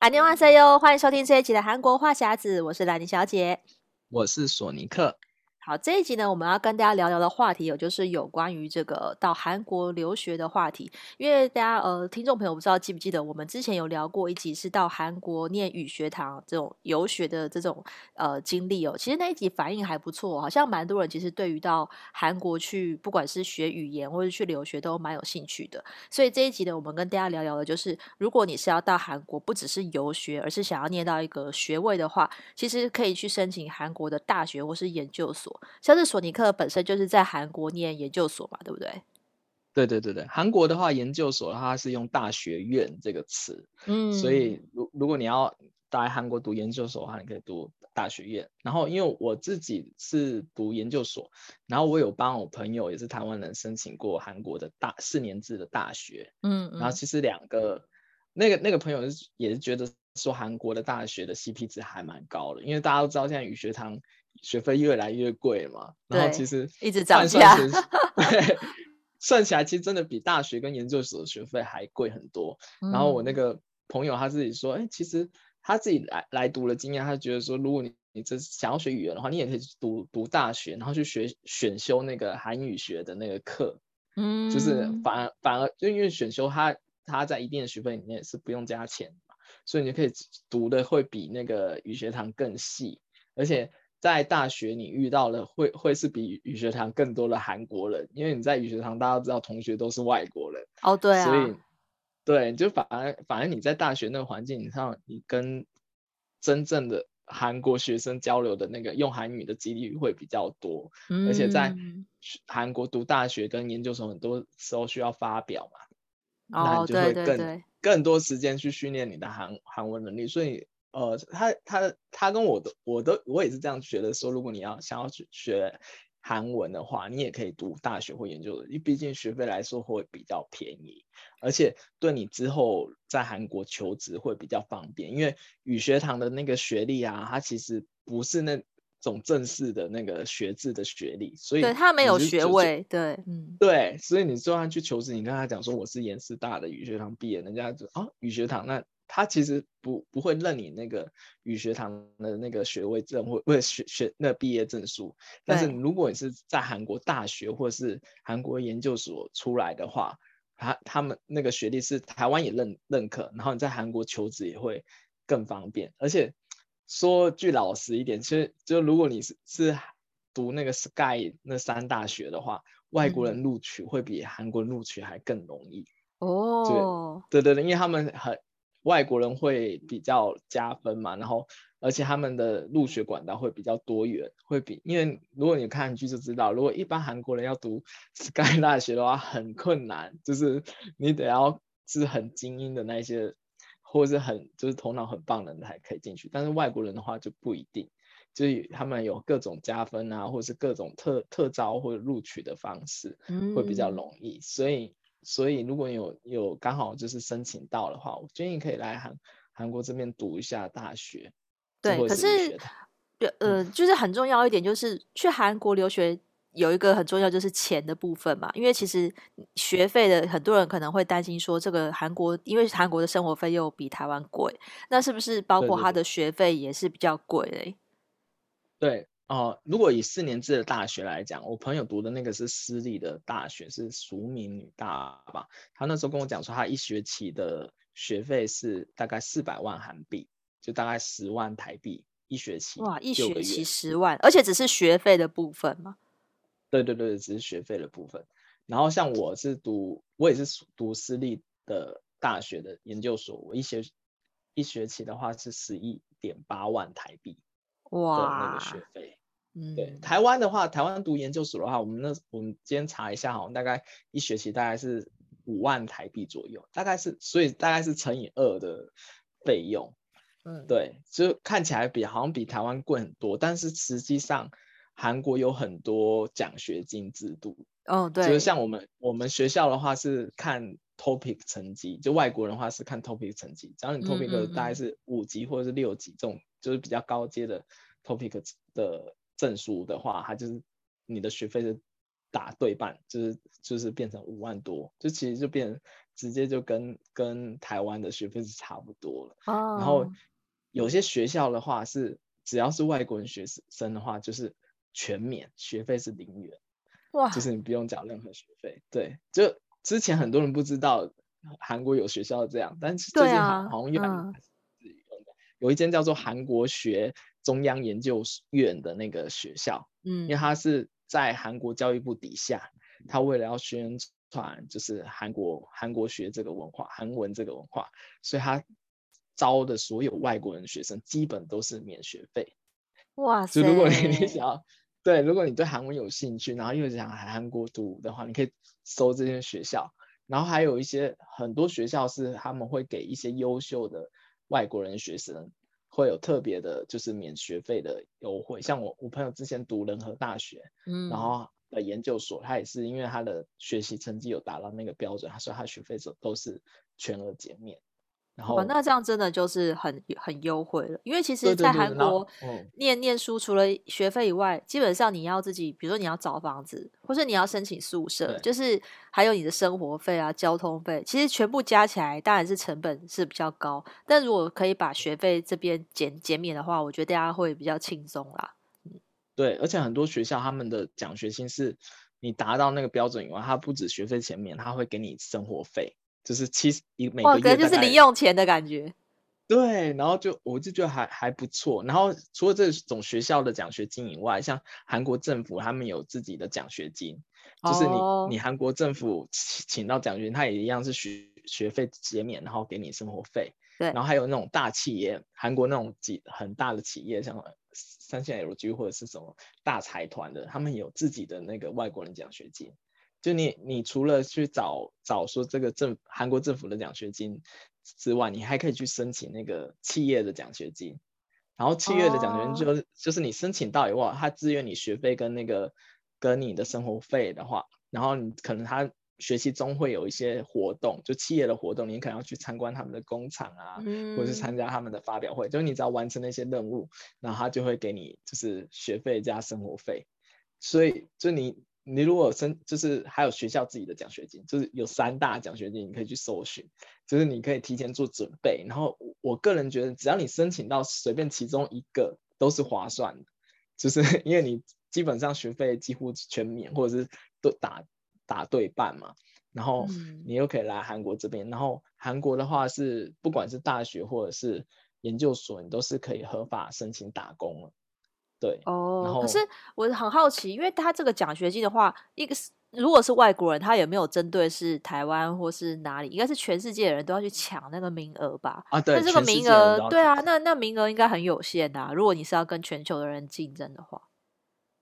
안녕하세요，欢迎收听这一集的韩国话匣子，我是兰妮小姐，我是索尼克。 好，这一集呢，我们要跟大家聊聊的话题有就是有关于这个到韩国留学的话题。因为大家呃，听众朋友不知道记不记得，我们之前有聊过一集是到韩国念语学堂这种游学的这种呃经历哦。其实那一集反应还不错，好像蛮多人其实对于到韩国去，不管是学语言或者去留学都蛮有兴趣的。所以这一集呢，我们跟大家聊聊的就是，如果你是要到韩国，不只是游学，而是想要念到一个学位的话，其实可以去申请韩国的大学或是研究所。像是索尼克本身就是在韩国念研究所嘛，对不对？对对对对，韩国的话，研究所它是用大学院这个词，嗯，所以如如果你要来韩国读研究所的话，你可以读大学院。然后因为我自己是读研究所，然后我有帮我朋友也是台湾人申请过韩国的大四年制的大学，嗯，嗯，然后其实两个那个那个朋友是也是觉得说韩国的大学的 CP 值还蛮高的，因为大家都知道现在语学堂。学费越来越贵嘛，然后其实一直涨价，对，算起来其实真的比大学跟研究所的学费还贵很多。嗯。然后我那个朋友他自己说，哎，其实他自己来来读了经验，他觉得说，如果你你这想要学语言的话，你也可以读读大学，然后去学选修那个韩语学的那个课，嗯，就是反而反而就因为选修他他在一定的学费里面是不用加钱嘛，所以你就可以读的会比那个语学堂更细，而且。在大学，你遇到了会会是比语学堂更多的韩国人，因为你在语学堂，大家都知道同学都是外国人哦，对啊，所以对，就反而反而你在大学那个环境上，你跟真正的韩国学生交流的那个用韩语的几率会比较多，嗯，而且在韩国读大学跟研究生很多时候需要发表嘛，哦，那你就会更对对对，更多时间去训练你的韩韩文能力，所以。呃，他他他跟我的，我都我也是这样觉得说，如果你要想要去学韩文的话，你也可以读大学或研究所，因为毕竟学费来说会比较便宜，而且对你之后在韩国求职会比较方便，因为语学堂的那个学历啊，它其实不是那种正式的那个学制的学历，所以对他没有学位，对，嗯，对，所以你就算去求职，你跟他讲说我是延师大的语学堂毕业，人家就啊语学堂那。他其实不不会认你那个语学堂的那个学位证或或者学学那毕业证书，但是如果你是在韩国大学或是韩国研究所出来的话，他他们那个学历是台湾也认认可，然后你在韩国求职也会更方便。而且说句老实一点，其实就如果你是是读那个 Sky 那三大学的话，外国人录取会比韩国录取还更容易。哦，对对对，因为他们很。外国人会比较加分嘛，然后而且他们的入学管道会比较多元，会比因为如果你看韩剧就知道，如果一般韩国人要读 Sky 大学的话很困难，就是你得要是很精英的那些，或者是很就是头脑很棒的人才可以进去，但是外国人的话就不一定，就是他们有各种加分啊，或者是各种特特招或者录取的方式，会比较容易，嗯、所以。所以，如果有有刚好就是申请到的话，我建议可以来韩韩国这边读一下大学。对，可是，呃，就是很重要一点，就是去韩国留学有一个很重要就是钱的部分嘛。因为其实学费的很多人可能会担心说，这个韩国因为韩国的生活费又比台湾贵，那是不是包括他的学费也是比较贵嘞？对，哦，如果以四年制的大学来讲，我朋友读的那个是私立的大学，是淑明女大吧？他那时候跟我讲说，他一学期的学费是大概四百万韩币，就大概十万台币一学期。哇，一学期十万，而且只是学费的部分吗？对对对，只是学费的部分。然后像我是读，我也是读私立的大学的研究所，我一学一学期的话是十一点八万台币，哇，那个学费。嗯，对，台湾的话，台湾读研究所的话，我们那我们今天查一下哈，大概一学期大概是五万台币左右，大概是，所以大概是乘以二的费用。嗯，对，就看起来比好像比台湾贵很多，但是实际上韩国有很多奖学金制度。哦，对，就是像我们我们学校的话是看 topic 成绩，就外国人的话是看 topic 成绩，只要你 topic 大概是五级或者是六级这种，就是比较高阶的 topic 的。证书的话，它就是你的学费是打对半，就是就是变成五万多，就其实就变直接就跟跟台湾的学费是差不多了。哦。然后有些学校的话是，只要是外国人学生的话，就是全免，学费是零元。哇。就是你不用缴任何学费。对，就之前很多人不知道韩国有学校这样，但是最近好好像越来越。有一间叫做韩国学中央研究院的那个学校，嗯，因为它是在韩国教育部底下，它为了要宣传就是韩国韩国学这个文化，韩文这个文化，所以它招的所有外国人学生基本都是免学费。哇塞！就如果你你想要对，如果你对韩文有兴趣，然后又想来韩国读的话，你可以搜这些学校。然后还有一些很多学校是他们会给一些优秀的外国人学生。会有特别的，就是免学费的优惠。像我，我朋友之前读仁和大学，嗯，然后的研究所，他也是因为他的学习成绩有达到那个标准，他说他学费都都是全额减免。然后，那这样真的就是很很优惠了，因为其实，在韩国念念书，除了学费以外，基本上你要自己，比如说你要找房子，或是你要申请宿舍，就是还有你的生活费啊、交通费，其实全部加起来，当然是成本是比较高。但如果可以把学费这边减减免的话，我觉得大家会比较轻松啦。嗯，对，而且很多学校他们的奖学金是你达到那个标准以外，他不止学费减免，他会给你生活费。就是七十一每个月，就是零用钱的感觉。对，然后就我就觉得还还不错。然后除了这种学校的奖学金以外，像韩国政府他们有自己的奖学金，就是你、哦、你韩国政府请到奖学金，他也一样是学学费减免，然后给你生活费。对，然后还有那种大企业，韩国那种几很大的企业，像三线 LG 或者是什么大财团的，他们有自己的那个外国人奖学金。就你，你除了去找找说这个政韩国政府的奖学金之外，你还可以去申请那个企业的奖学金。然后企业的奖学金就是、oh. 就是你申请到以后，他支援你学费跟那个跟你的生活费的话，然后你可能他学习中会有一些活动，就企业的活动，你可能要去参观他们的工厂啊，mm. 或者是参加他们的发表会，就是你只要完成那些任务，然后他就会给你就是学费加生活费。所以就你。你如果申，就是还有学校自己的奖学金，就是有三大奖学金，你可以去搜寻，就是你可以提前做准备。然后我个人觉得，只要你申请到随便其中一个，都是划算的，就是 因为你基本上学费几乎全免，或者是都打打对半嘛。然后你又可以来韩国这边，然后韩国的话是不管是大学或者是研究所，你都是可以合法申请打工了。对哦，可是我很好奇，因为他这个奖学金的话，一个是如果是外国人，他有没有针对是台湾或是哪里？应该是全世界的人都要去抢那个名额吧？啊，对，那这个名额，对啊，那那名额应该很有限啊。如果你是要跟全球的人竞争的话，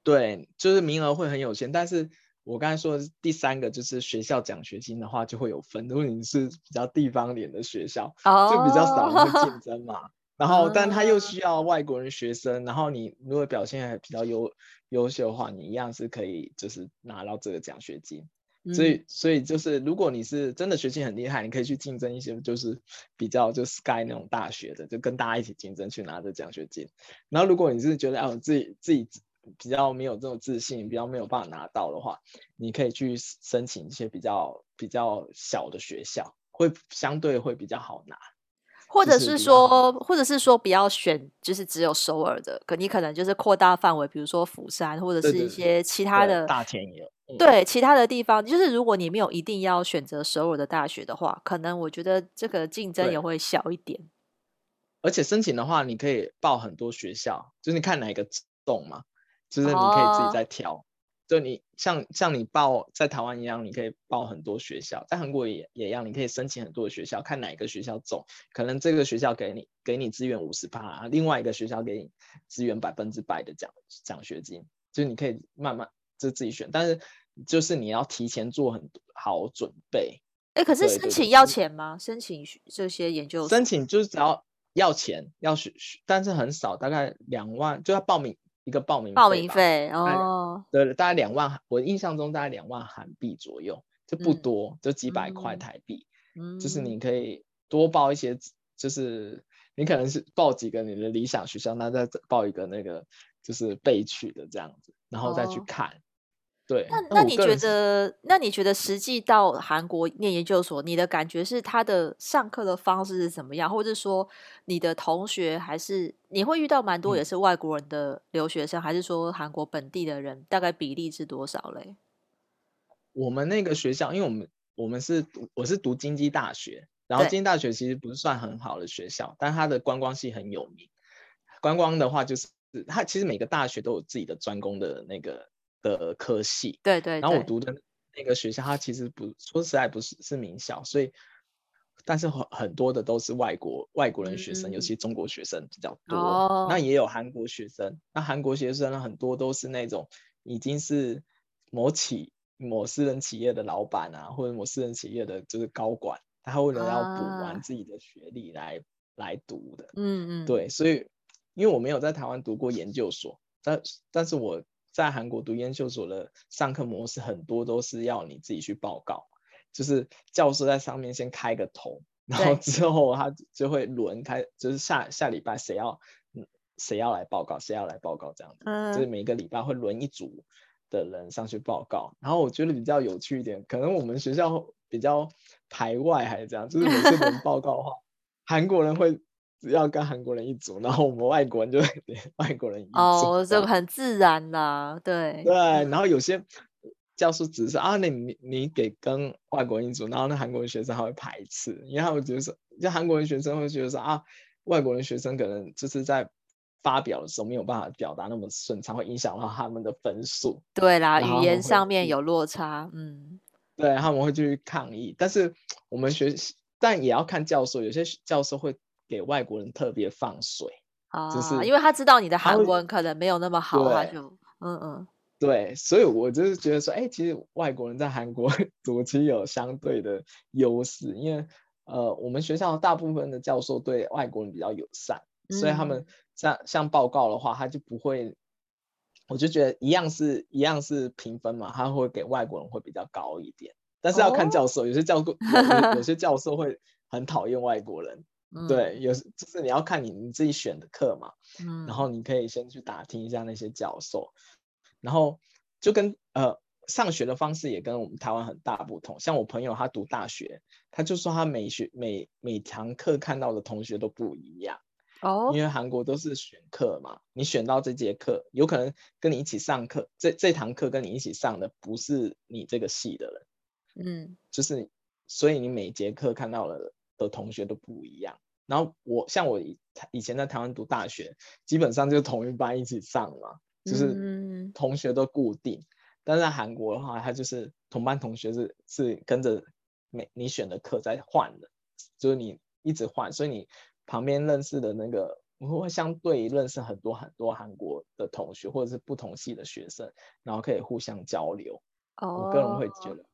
对，就是名额会很有限。但是我刚才说的是第三个，就是学校奖学金的话就会有分。如果你是比较地方脸的学校，哦、就比较少竞争嘛。然后，但他又需要外国人学生，然后你如果表现还比较优优秀的话，你一样是可以就是拿到这个奖学金。所以，所以就是如果你是真的学习很厉害，你可以去竞争一些就是比较就 Sky 那种大学的，就跟大家一起竞争去拿这奖学金。然后，如果你是觉得啊，自己自己比较没有这种自信，比较没有办法拿到的话，你可以去申请一些比较比较小的学校，会相对会比较好拿。或者是说，或者是说，不要选，就是只有首尔的，可你可能就是扩大范围，比如说釜山，或者是一些其他的大田野，嗯、对其他的地方，就是如果你没有一定要选择首尔的大学的话，可能我觉得这个竞争也会小一点。而且申请的话，你可以报很多学校，就是你看哪一个中嘛，就是你可以自己再挑。哦就你像像你报在台湾一样，你可以报很多学校，在韩国也也一样，你可以申请很多的学校，看哪一个学校中，可能这个学校给你给你资源五十趴，另外一个学校给你资源百分之百的奖奖学金，就是你可以慢慢就自己选，但是就是你要提前做很好准备。哎、欸，可是申请要钱吗？申请这些研究申请就是只要要钱要学，但是很少，大概两万就要报名。一个报名报名费哦，对，大概两万，我印象中大概两万韩币左右，就不多，嗯、就几百块台币。嗯，就是你可以多报一些，就是你可能是报几个你的理想学校，那再报一个那个就是备取的这样子，然后再去看。对，那那你觉得，那你觉得实际到韩国念研究所，你的感觉是他的上课的方式是怎么样，或者说你的同学还是你会遇到蛮多也是外国人的留学生，嗯、还是说韩国本地的人，大概比例是多少嘞？我们那个学校，因为我们我们是我是读经济大学，然后经济大学其实不是算很好的学校，但它的观光系很有名。观光的话，就是它其实每个大学都有自己的专攻的那个。的科系，对，对对，然后我读的那个学校，它其实不说实在不是是名校，所以，但是很很多的都是外国外国人学生，嗯、尤其中国学生比较多，哦、那也有韩国学生，那韩国学生很多都是那种已经是某企某私人企业的老板啊，或者某私人企业的就是高管，他为了要补完自己的学历来、啊、来读的，嗯嗯，对，所以因为我没有在台湾读过研究所，但但是我。在韩国读研究所的上课模式很多都是要你自己去报告，就是教授在上面先开个头，然后之后他就会轮开，就是下下礼拜谁要嗯谁要来报告，谁要来报告这样子，嗯、就是每个礼拜会轮一组的人上去报告。然后我觉得比较有趣一点，可能我们学校比较排外还是这样，就是每次轮报告的话，韩国人会。只要跟韩国人一组，然后我们外国人就连外国人一组。哦，这个很自然啦，对。对，然后有些教授只是啊，那你你给跟外国人一组，然后那韩国人学生还会排斥，因为他们觉得说，就韩国人学生会觉得说啊，外国人学生可能就是在发表的时候没有办法表达那么顺畅，会影响到他们的分数。对啦，语言上面有落差，嗯。对，他们会去抗议，但是我们学，但也要看教授，有些教授会。给外国人特别放水啊，就是因为他知道你的韩文可能没有那么好，他就嗯嗯，对，所以我就是觉得说，哎，其实外国人在韩国读其实有相对的优势，因为呃，我们学校大部分的教授对外国人比较友善，嗯、所以他们像像报告的话，他就不会，我就觉得一样是一样是评分嘛，他会给外国人会比较高一点，但是要看教授，哦、有些教授有，有些 教授会很讨厌外国人。嗯、对，有就是你要看你你自己选的课嘛，嗯，然后你可以先去打听一下那些教授，然后就跟呃上学的方式也跟我们台湾很大不同。像我朋友他读大学，他就说他每学每每堂课看到的同学都不一样哦，因为韩国都是选课嘛，你选到这节课，有可能跟你一起上课，这这堂课跟你一起上的不是你这个系的人，嗯，就是所以你每节课看到了。的同学都不一样，然后我像我以以前在台湾读大学，基本上就同一班一起上嘛，就是同学都固定。嗯、但是在韩国的话，他就是同班同学是是跟着每你选的课在换的，就是你一直换，所以你旁边认识的那个，我会相对认识很多很多韩国的同学或者是不同系的学生，然后可以互相交流。哦、我个人会觉得。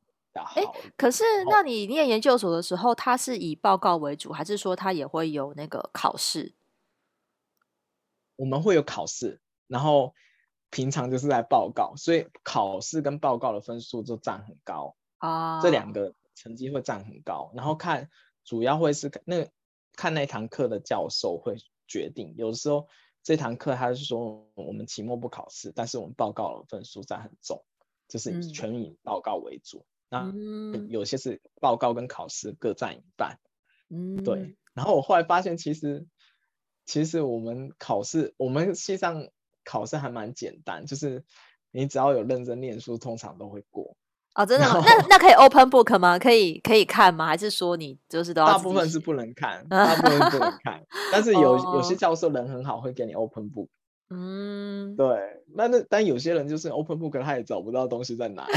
哎，可是那你念研究所的时候，他是以报告为主，还是说他也会有那个考试？我们会有考试，然后平常就是在报告，所以考试跟报告的分数就占很高啊。这两个成绩会占很高，然后看主要会是那看那堂课的教授会决定。有的时候这堂课他是说我们期末不考试，但是我们报告的分数占很重，就是全以报告为主。嗯那有些是报告跟考试各占一半，嗯，对。然后我后来发现，其实其实我们考试，我们系上考试还蛮简单，就是你只要有认真念书，通常都会过。哦，真的吗？那那可以 open book 吗？可以可以看吗？还是说你就是都要？大部分是不能看，大部分不能看。但是有、哦、有些教授人很好，会给你 open book。嗯，对，那那但有些人就是 open book，他也找不到东西在哪，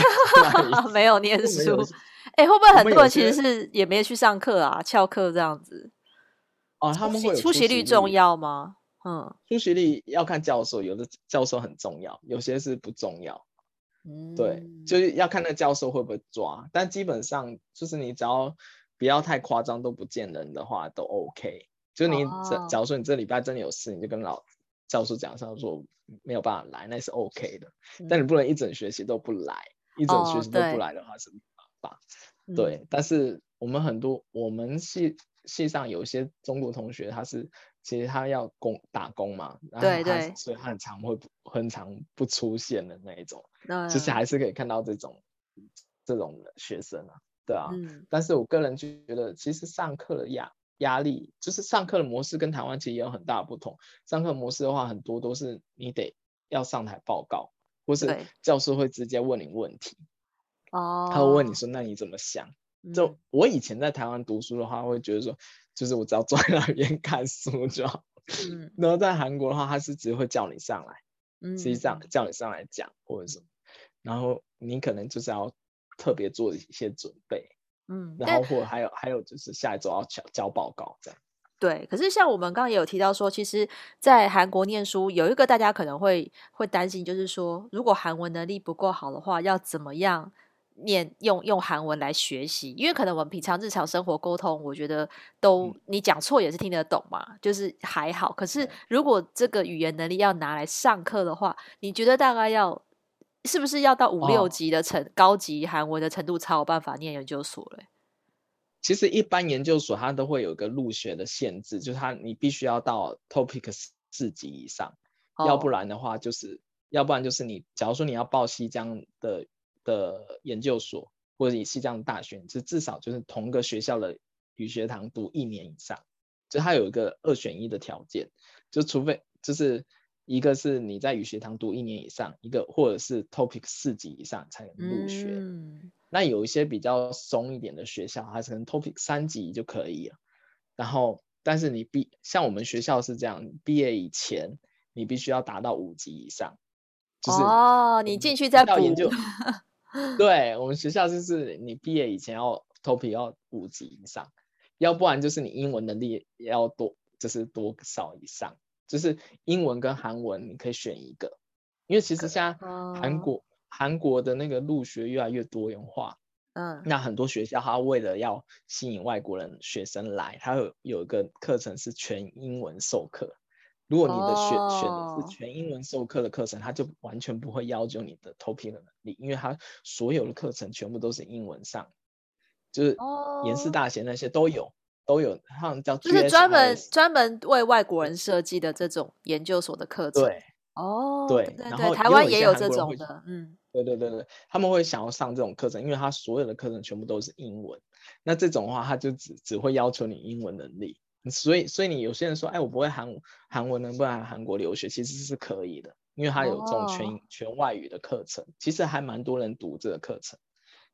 没有念书。哎、欸，会不会很多人其实是也没去上课啊，翘课这样子？哦，他们会出席率重要吗？嗯，出席率要看教授，有的教授很重要，有些是不重要。嗯，对，就是要看那个教授会不会抓，但基本上就是你只要不要太夸张，都不见人的话都 OK。就你假假如说你这礼拜真的有事，你就跟老。教授讲上说没有办法来，那是 OK 的，嗯、但你不能一整学期都不来，一整学期都不来的话是没办法。哦、对，但是我们很多我们系系上有一些中国同学，他是其实他要工打工嘛，对对，所以他很常会很常不出现的那一种，嗯、其实还是可以看到这种这种学生啊，对啊，嗯、但是我个人就觉得，其实上课的压压力，就是上课的模式跟台湾其实也有很大的不同。上课模式的话，很多都是你得要上台报告，或是教授会直接问你问题，哦，他会问你说，那你怎么想？就我以前在台湾读书的话，会觉得说，就是我只要坐在那边 看书就好。嗯，然后在韩国的话，他是只会叫你上来，嗯，实际上叫你上来讲或者什么，然后你可能就是要特别做一些准备，嗯，然后或还有还有就是下一周要交交报告这样。对，可是像我们刚刚也有提到说，其实，在韩国念书有一个大家可能会会担心，就是说，如果韩文能力不够好的话，要怎么样？念用用韩文来学习，因为可能我们平常日常生活沟通，我觉得都、嗯、你讲错也是听得懂嘛，就是还好。可是如果这个语言能力要拿来上课的话，你觉得大概要是不是要到五六级的程、哦、高级韩文的程度才有办法念研究所嘞？其实一般研究所它都会有一个入学的限制，就是它你必须要到 TOPIK 四级以上，哦、要不然的话就是，要不然就是你假如说你要报西江的。的研究所或者以西江大学，就至少就是同个学校的语学堂读一年以上，就它有一个二选一的条件，就除非就是一个是你在语学堂读一年以上，一个或者是 Topic 四级以上才能入学。嗯、那有一些比较松一点的学校，它可能 Topic 三级就可以了。然后，但是你毕像我们学校是这样，毕业以前你必须要达到五级以上。就是、哦，你进去再补研究。对，我们学校就是你毕业以前要 TOPIK 要五级以上，要不然就是你英文能力也要多，就是多少以上，就是英文跟韩文你可以选一个，因为其实现在韩国、哦、韩国的那个入学越来越多元化，嗯，那很多学校它为了要吸引外国人学生来，它有有一个课程是全英文授课。如果你的选、oh. 选的是全英文授课的课程，他就完全不会要求你的 TOPIK 的能力，因为他所有的课程全部都是英文上，就是延世大学那些都有都有，他们叫就是专门专门为外国人设计的这种研究所的课程。对，哦、oh,，对，对，对，然后台湾也有这种的，嗯，对对对对，他们会想要上这种课程，因为他所有的课程全部都是英文，那这种的话他就只只会要求你英文能力。所以，所以你有些人说，哎，我不会韩韩文，能不能来韩国留学？其实是可以的，因为他有这种全、oh. 全外语的课程，其实还蛮多人读这个课程。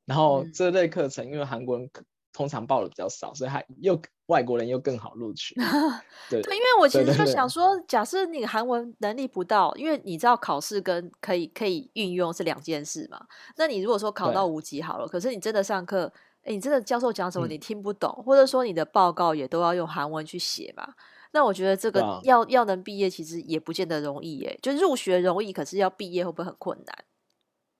然后这类课程，因为韩国人通常报的比较少，所以他又外国人又更好录取。对，对，因为我其实就想说，假设你韩文能力不到，因为你知道考试跟可以可以运用是两件事嘛。那你如果说考到五级好了，可是你真的上课。哎，你真的教授讲什么你听不懂，嗯，或者说你的报告也都要用韩文去写嘛？那我觉得这个要、啊、要能毕业，其实也不见得容易耶。就入学容易，可是要毕业会不会很困难？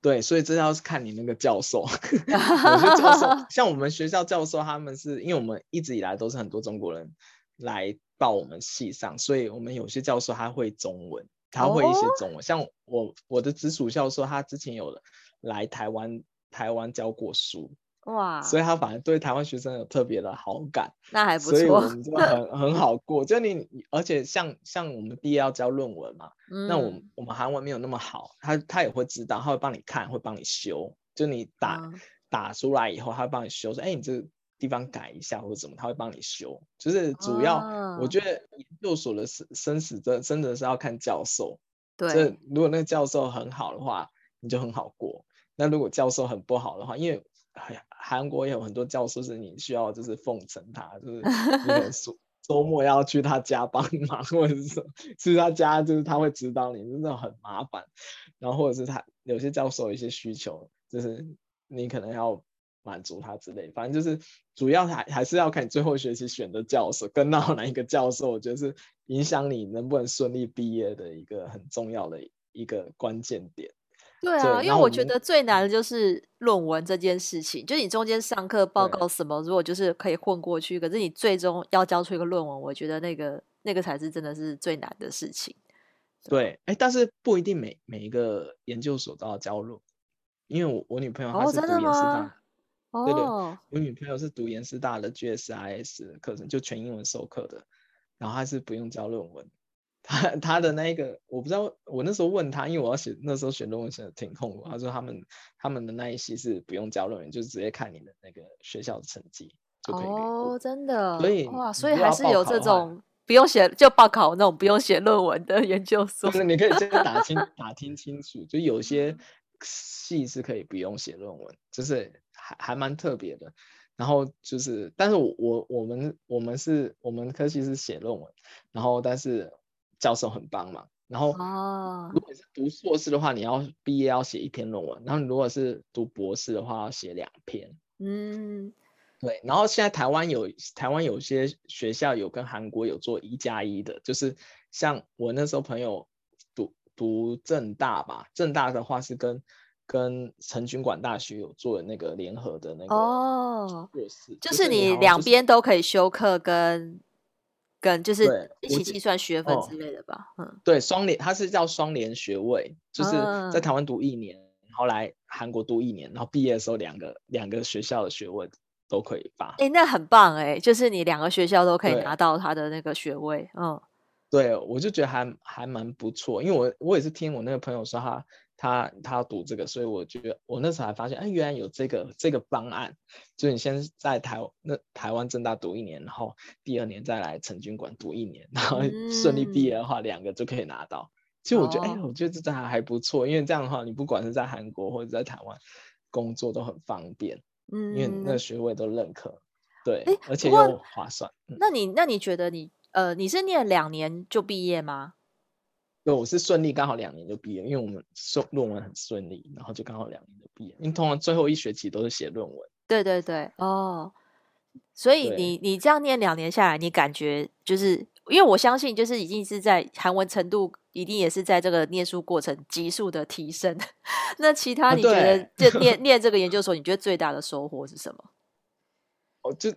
对，所以这要是看你那个教授。有些教授像我们学校教授，他们是因为我们一直以来都是很多中国人来报我们系上，所以我们有些教授他会中文，他会一些中文。哦、像我我的直属教授，他之前有来台湾台湾教过书。哇，所以他反而对台湾学生有特别的好感，那还不错，所以我们就很 很好过。就你，而且像像我们毕业要交论文嘛，嗯、那我们我们韩文没有那么好，他他也会知道，他会帮你看，会帮你修。就你打、嗯、打出来以后，他会帮你修，说哎、欸，你这个地方改一下或者怎么，他会帮你修。就是主要，嗯、我觉得研究所的生生死真真的是要看教授。对，如果那个教授很好的话，你就很好过。那如果教授很不好的话，因为 韩国也有很多教授是你需要就是奉承他，就是你 周周末要去他家帮忙，或者是说去他家，就是他会指导你，真的很麻烦。然后或者是他有些教授有一些需求，就是你可能要满足他之类。反正就是主要还还是要看你最后学期选的教授跟到哪一个教授，我觉得是影响你能不能顺利毕业的一个很重要的一个关键点。对啊，因为我觉得最难的就是论文这件事情，就是你中间上课报告什么，如果就是可以混过去，可是你最终要交出一个论文，我觉得那个那个才是真的是最难的事情。对，哎，但是不一定每每一个研究所都要交论文，因为我我女朋友她是读研师大，哦，对对，我女朋友是读研师大的 GSIS 课程，就全英文授课的，然后她是不用交论文。他他的那个我不知道，我那时候问他，因为我要写那时候写论文写的挺痛苦。他说他们他们的那一系是不用交论文，就直接看你的那个学校的成绩就可以。哦，真的。所以哇，所以还是有这种不用写就报考那种不用写论文的研究所。就是你可以先打听 打听清楚，就有些系是可以不用写论文，就是还还蛮特别的。然后就是，但是我我我们我们是我们科系是写论文，然后但是。教授很棒嘛，然后如果是读硕士的话，你要毕业要写一篇论文，然后你如果是读博士的话，要写两篇。嗯，对。然后现在台湾有台湾有些学校有跟韩国有做一加一的，就是像我那时候朋友读读正大吧，正大的话是跟跟成均馆大学有做那个联合的那个哦就是你两边都可以修课跟。跟就是一起计算学分之类的吧，嗯，对，双联，它是叫双联学位，就是在台湾读一年，嗯、然后来韩国读一年，然后毕业的时候两个两个学校的学位都可以发。哎、欸，那很棒哎、欸，就是你两个学校都可以拿到他的那个学位，嗯，对，我就觉得还还蛮不错，因为我我也是听我那个朋友说他。他他要读这个，所以我觉得我那时候还发现，哎，原来有这个这个方案，就你先在台那台湾正大读一年，然后第二年再来成军馆读一年，然后顺利毕业的话，两个就可以拿到。其实我觉得，哎，我觉得这这还还不错，因为这样的话，你不管是在韩国或者在台湾工作都很方便，嗯，因为那个学位都认可，对，而且又划算。那你那你觉得你呃你是念两年就毕业吗？对，我是顺利，刚好两年就毕业，因为我们论论文很顺利，然后就刚好两年就毕业。因为通常最后一学期都是写论文。对对对，哦，所以你你这样念两年下来，你感觉就是因为我相信，就是已经是在韩文程度，一定也是在这个念书过程急速的提升。那其他你觉得，就 念念这个研究所，你觉得最大的收获是什么？哦，就。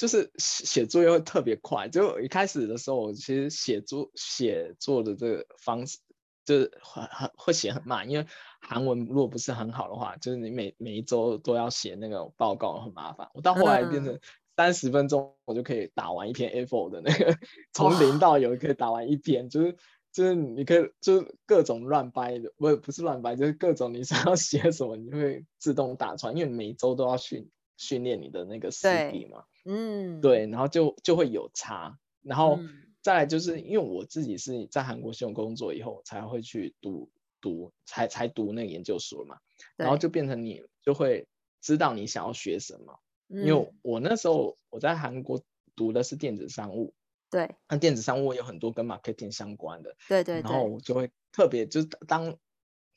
就是写作业会特别快，就一开始的时候，我其实写作写作的这个方式就是很很会写很慢，因为韩文如果不是很好的话，就是你每每一周都要写那个报告，很麻烦。我到后来变成三十分钟，我就可以打完一篇 A4 的那个，从零到有可以打完一篇，就是就是你可以就是各种乱掰的，不不是乱掰，就是各种你想要写什么，你就会自动打出来，因为每周都要训训练你的那个实力嘛。嗯，对，然后就就会有差，然后再来就是因为我自己是在韩国信用工作以后才会去读读，才才读那个研究所嘛，然后就变成你就会知道你想要学什么，嗯、因为我那时候我在韩国读的是电子商务，对，那电子商务有很多跟 marketing 相关的，对，对对，然后我就会特别就是当。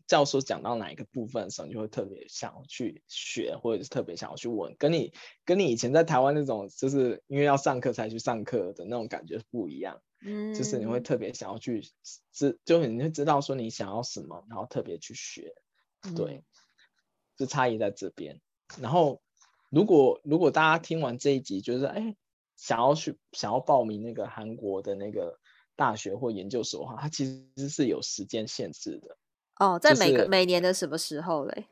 教授讲到哪一个部分的时候，你就会特别想要去学，或者是特别想要去问，跟你跟你以前在台湾那种，就是因为要上课才去上课的那种感觉不一样。嗯，就是你会特别想要去知，就你会知道说你想要什么，然后特别去学。对，就差异在这边。然后，如果如果大家听完这一集，就是哎，想要去想要报名那个韩国的那个大学或研究所的话，它其实是有时间限制的。哦，在每个、就是、每年的什么时候嘞？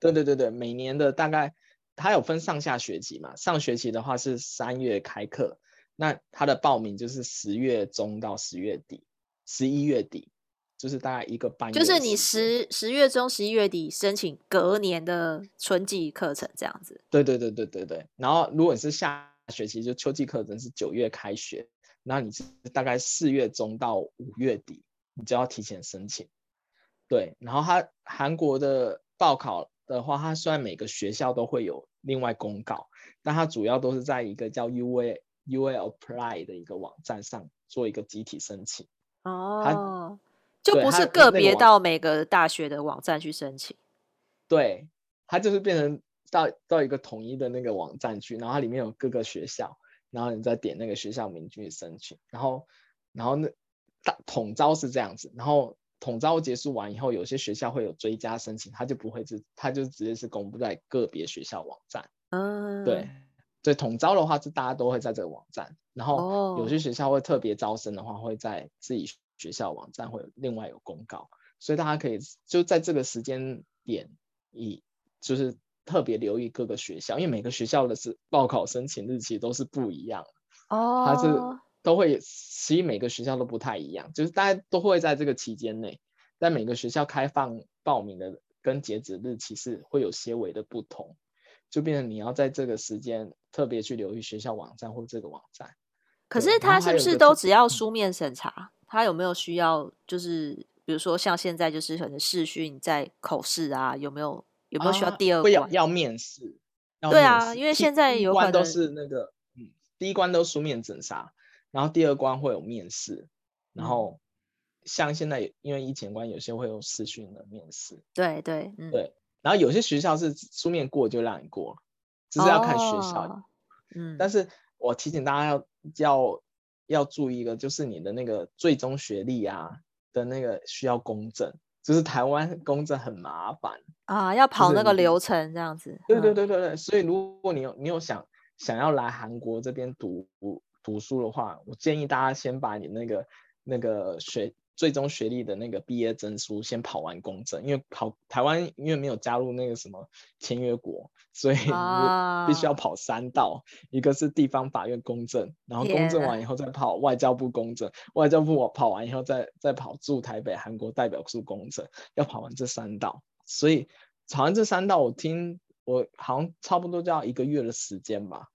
对对对对，每年的大概它有分上下学期嘛。上学期的话是三月开课，那它的报名就是十月中到十月底，十一月底就是大概一个半月。就是你十十月中、十一月底申请隔年的春季课程这样子。对对对对对对。然后如果你是下学期，就秋季课程是九月开学，那你是大概四月中到五月底，你就要提前申请。对，然后他韩国的报考的话，他虽然每个学校都会有另外公告，但他主要都是在一个叫 UA UA Apply 的一个网站上做一个集体申请。哦，就不是个别到每个大学的网站去申请。对，他就是变成到到一个统一的那个网站去，然后它里面有各个学校，然后你再点那个学校名去申请，然后然后那大统招是这样子，然后。统招结束完以后，有些学校会有追加申请，他就不会是，他就直接是公布在个别学校网站。嗯，对，对，统招的话是大家都会在这个网站，然后有些学校会特别招生的话，会在自己学校网站会有另外有公告，所以大家可以就在这个时间点，以就是特别留意各个学校，因为每个学校的是报考申请日期都是不一样的哦，它是都会，其实每个学校都不太一样，就是大家都会在这个期间内，在每个学校开放报名的跟截止日期是会有些微的不同，就变成你要在这个时间特别去留意学校网站或这个网站。可是他是不是都只要书面审查？他有没有需要就是？比如说像现在就是可能试训在口试啊，有没有有没有需要第二关？会要要面试？对啊，因为现在有可能都是那个嗯，第一关都书面审查，然后第二关会有面试，然后像现在因为疫情关，有些会有视讯的面试。对对、嗯、对，然后有些学校是书面过就让你过，只是要看学校。哦、嗯，但是我提醒大家要要要注意一个，就是你的那个最终学历啊。的那个需要公证，就是台湾公证很麻烦啊，要跑那个流程这样子。对对对对对，所以如果你有你有想想要来韩国这边读读书的话，我建议大家先把你那个那个学。最终学历的那个毕业证书先跑完公证，因为跑台湾因为没有加入那个什么签约国，所以必须要跑三道，一个是地方法院公证，然后公证完以后再跑外交部公证，外交部我跑完以后再再跑驻台北韩国代表处公证，要跑完这三道，所以跑完这三道，我听我好像差不多就要一个月的时间吧。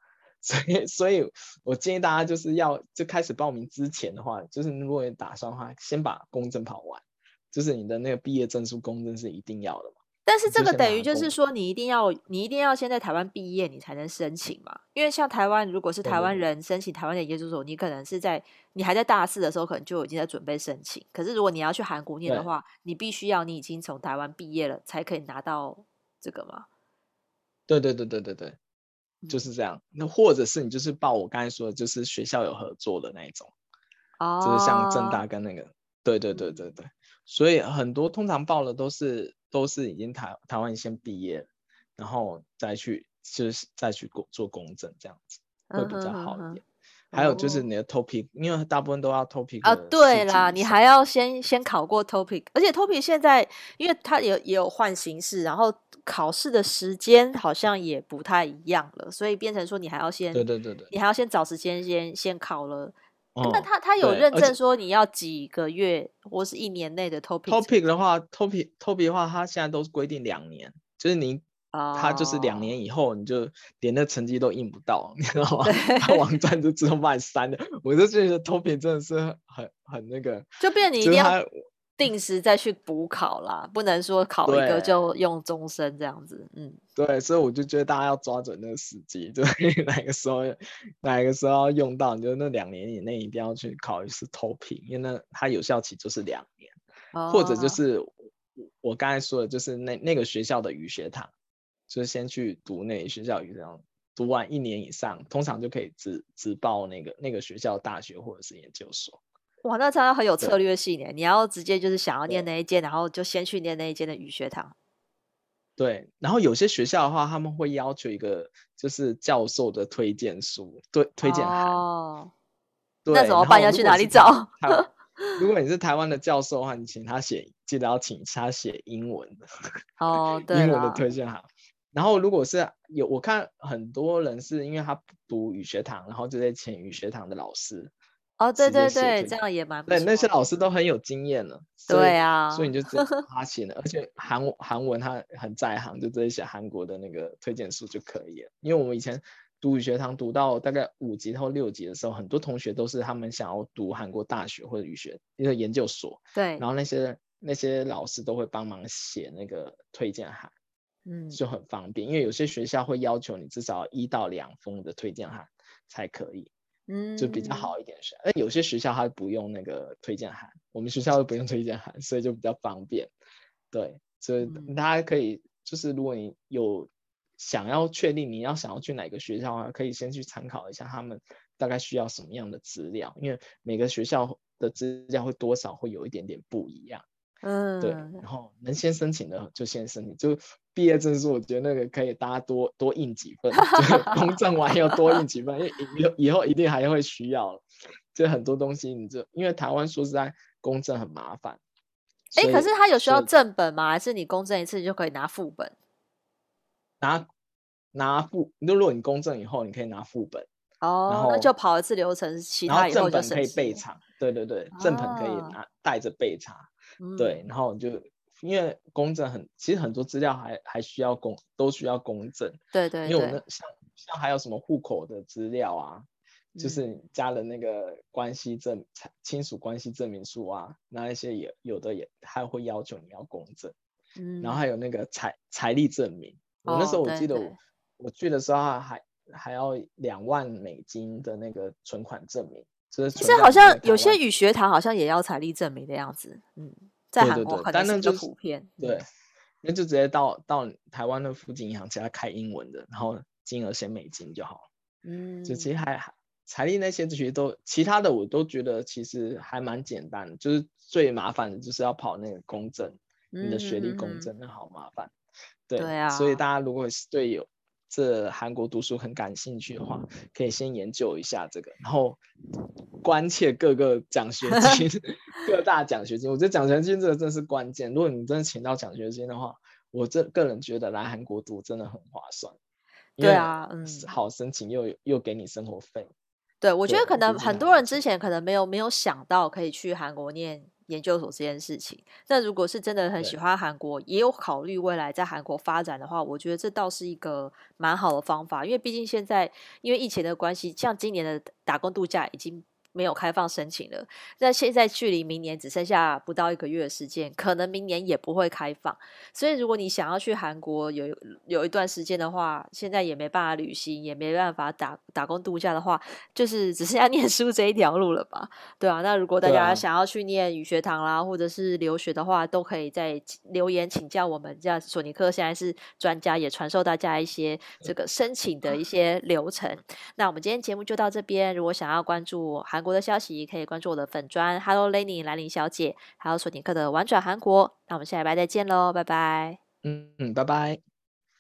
所以，所以我建议大家就是要就开始报名之前的话，就是如果你打算的话，先把公证跑完，就是你的那个毕业证书公证是一定要的嘛。但是这个等于就是说，你一定要你一定要先在台湾毕业，你才能申请嘛。因为像台湾，如果是台湾人申请台湾的研究所，你可能是在你还在大四的时候，可能就已经在准备申请。可是如果你要去韩国念的话，你必须要你已经从台湾毕业了，才可以拿到这个嘛。对对对对对对。就是这样，那或者是你就是报我刚才说的，就是学校有合作的那一种，哦，就是像正大跟那个，对对对对对，所以很多通常报的都是都是已经台台湾先毕业，然后再去就是再去做做公证这样子会比较好一点。嗯哼嗯哼还有就是你的 TOPIK，因为大部分都要 topic 啊，对啦，你还要先先考过 topic，而且 topic 现在因为它也也有换形式，然后考试的时间好像也不太一样了，所以变成说你还要先对对对对，你还要先找时间先先考了。嗯、那他他有认证说你要几个月或是一年内的 topic？topic 的话，topic topic 的话，它现在都是规定两年，就是你。他就是两年以后，你就连那成绩都印不到，你知道吗？他网站就自动把你删了。我就觉得 TOPIK 真的是很很那个，就变你一定要定时再去补考啦，不能说考一个就用终身这样子。嗯，对，所以我就觉得大家要抓准那个时机，就哪个时候哪个时候要用到，你就那两年以内一定要去考一次 TOPIK，因为那它有效期就是两年，哦，或者就是我刚才说的，就是那那个学校的语学堂。就是先去读那学校语，这样读完一年以上，通常就可以直直报那个那个学校大学或者是研究所。哇，那这样很有策略性耶！你要直接就是想要念那一间，然后就先去念那一间的语学堂。对，然后有些学校的话，他们会要求一个就是教授的推荐书，对，推荐函。哦。那怎么办？要去哪里找？如果你是台湾的教授的话，你请他写，记得要请他写英文的。哦，对。英文的推荐函。然后，如果是有我看很多人是因为他读语学堂，然后就在请语学堂的老师。哦，对对对，这样也蛮对。那些老师都很有经验了。对啊，所以你就直接 他写了，而且韩韩文他很在行，就直接写韩国的那个推荐书就可以了。因为我们以前读语学堂读到大概五级或六级的时候，很多同学都是他们想要读韩国大学或者语学一个研究所。对。然后那些那些老师都会帮忙写那个推荐函。嗯，就很方便，因为有些学校会要求你至少一到两封的推荐函才可以，嗯，就比较好一点是。而有些学校它不用那个推荐函，我们学校又不用推荐函，所以就比较方便。对，所以大家可以就是如果你有想要确定你要想要去哪个学校的话，可以先去参考一下他们大概需要什么样的资料，因为每个学校的资料会多少会有一点点不一样。嗯，对，然后能先申请的就先申请，就毕业证书，我觉得那个可以大家多多印几份，就 公证完要多印几份，因为以后以后一定还会需要，就很多东西你就因为台湾说实在公证很麻烦。哎，可是他有需要正本吗？还是你公证一次你就可以拿副本？拿拿副，如果你公证以后，你可以拿副本。哦，那就跑一次流程，其他以后就正本可以备查。对对对，正本可以拿带着备查。对，然后就因为公证很，其实很多资料还还需要公，都需要公证。对对，对，因为我们像像还有什么户口的资料啊，就是加了那个关系证、亲属关系证明书啊，那一些也有的也还会要求你要公证。嗯，然后还有那个财财力证明，我那时候我记得我我去的时候还还要两万美金的那个存款证明。就是其实好像有些语学堂好像也要财力证明的样子，嗯，在韩国可能是个普遍。对，对，那就直接到到台湾的附近银行，其他开英文的，然后金额写美金就好。嗯，就其实还财力那些其实都其他的我都觉得其实还蛮简单的，就是最麻烦的就是要跑那个公证，你的学历公证那好麻烦。对，对啊，所以大家如果是对有。这韩国读书很感兴趣的话，可以先研究一下这个，然后关切各个奖学金 各大奖学金。我觉得奖学金这个真是关键。如果你真的请到奖学金的话，我这个人觉得来韩国读真的很划算。对啊，嗯，好申请又又给你生活费。对，我觉得可能很多人之前可能没有没有想到可以去韩国念。研究所这件事情，那如果是真的很喜欢韩国，也有考虑未来在韩国发展的话，我觉得这倒是一个蛮好的方法，因为毕竟现在因为疫情的关系，像今年的打工度假已经。没有开放申请了，那现在距离明年只剩下不到一个月的时间，可能明年也不会开放。所以如果你想要去韩国有有一段时间的话，现在也没办法旅行，也没办法打打工度假的话，就是只剩下念书这一条路了吧？对啊，那如果大家想要去念语学堂啦，或者是留学的话，都可以在留言请教我们。这样索尼克现在是专家，也传授大家一些这个申请的一些流程。那我们今天节目就到这边。如果想要关注韩国的消息可以关注我的粉砖，Hello Lenny 兰陵小姐，还有索尼克的玩转韩国。那我们下礼拜再见喽，拜拜。嗯嗯，拜拜。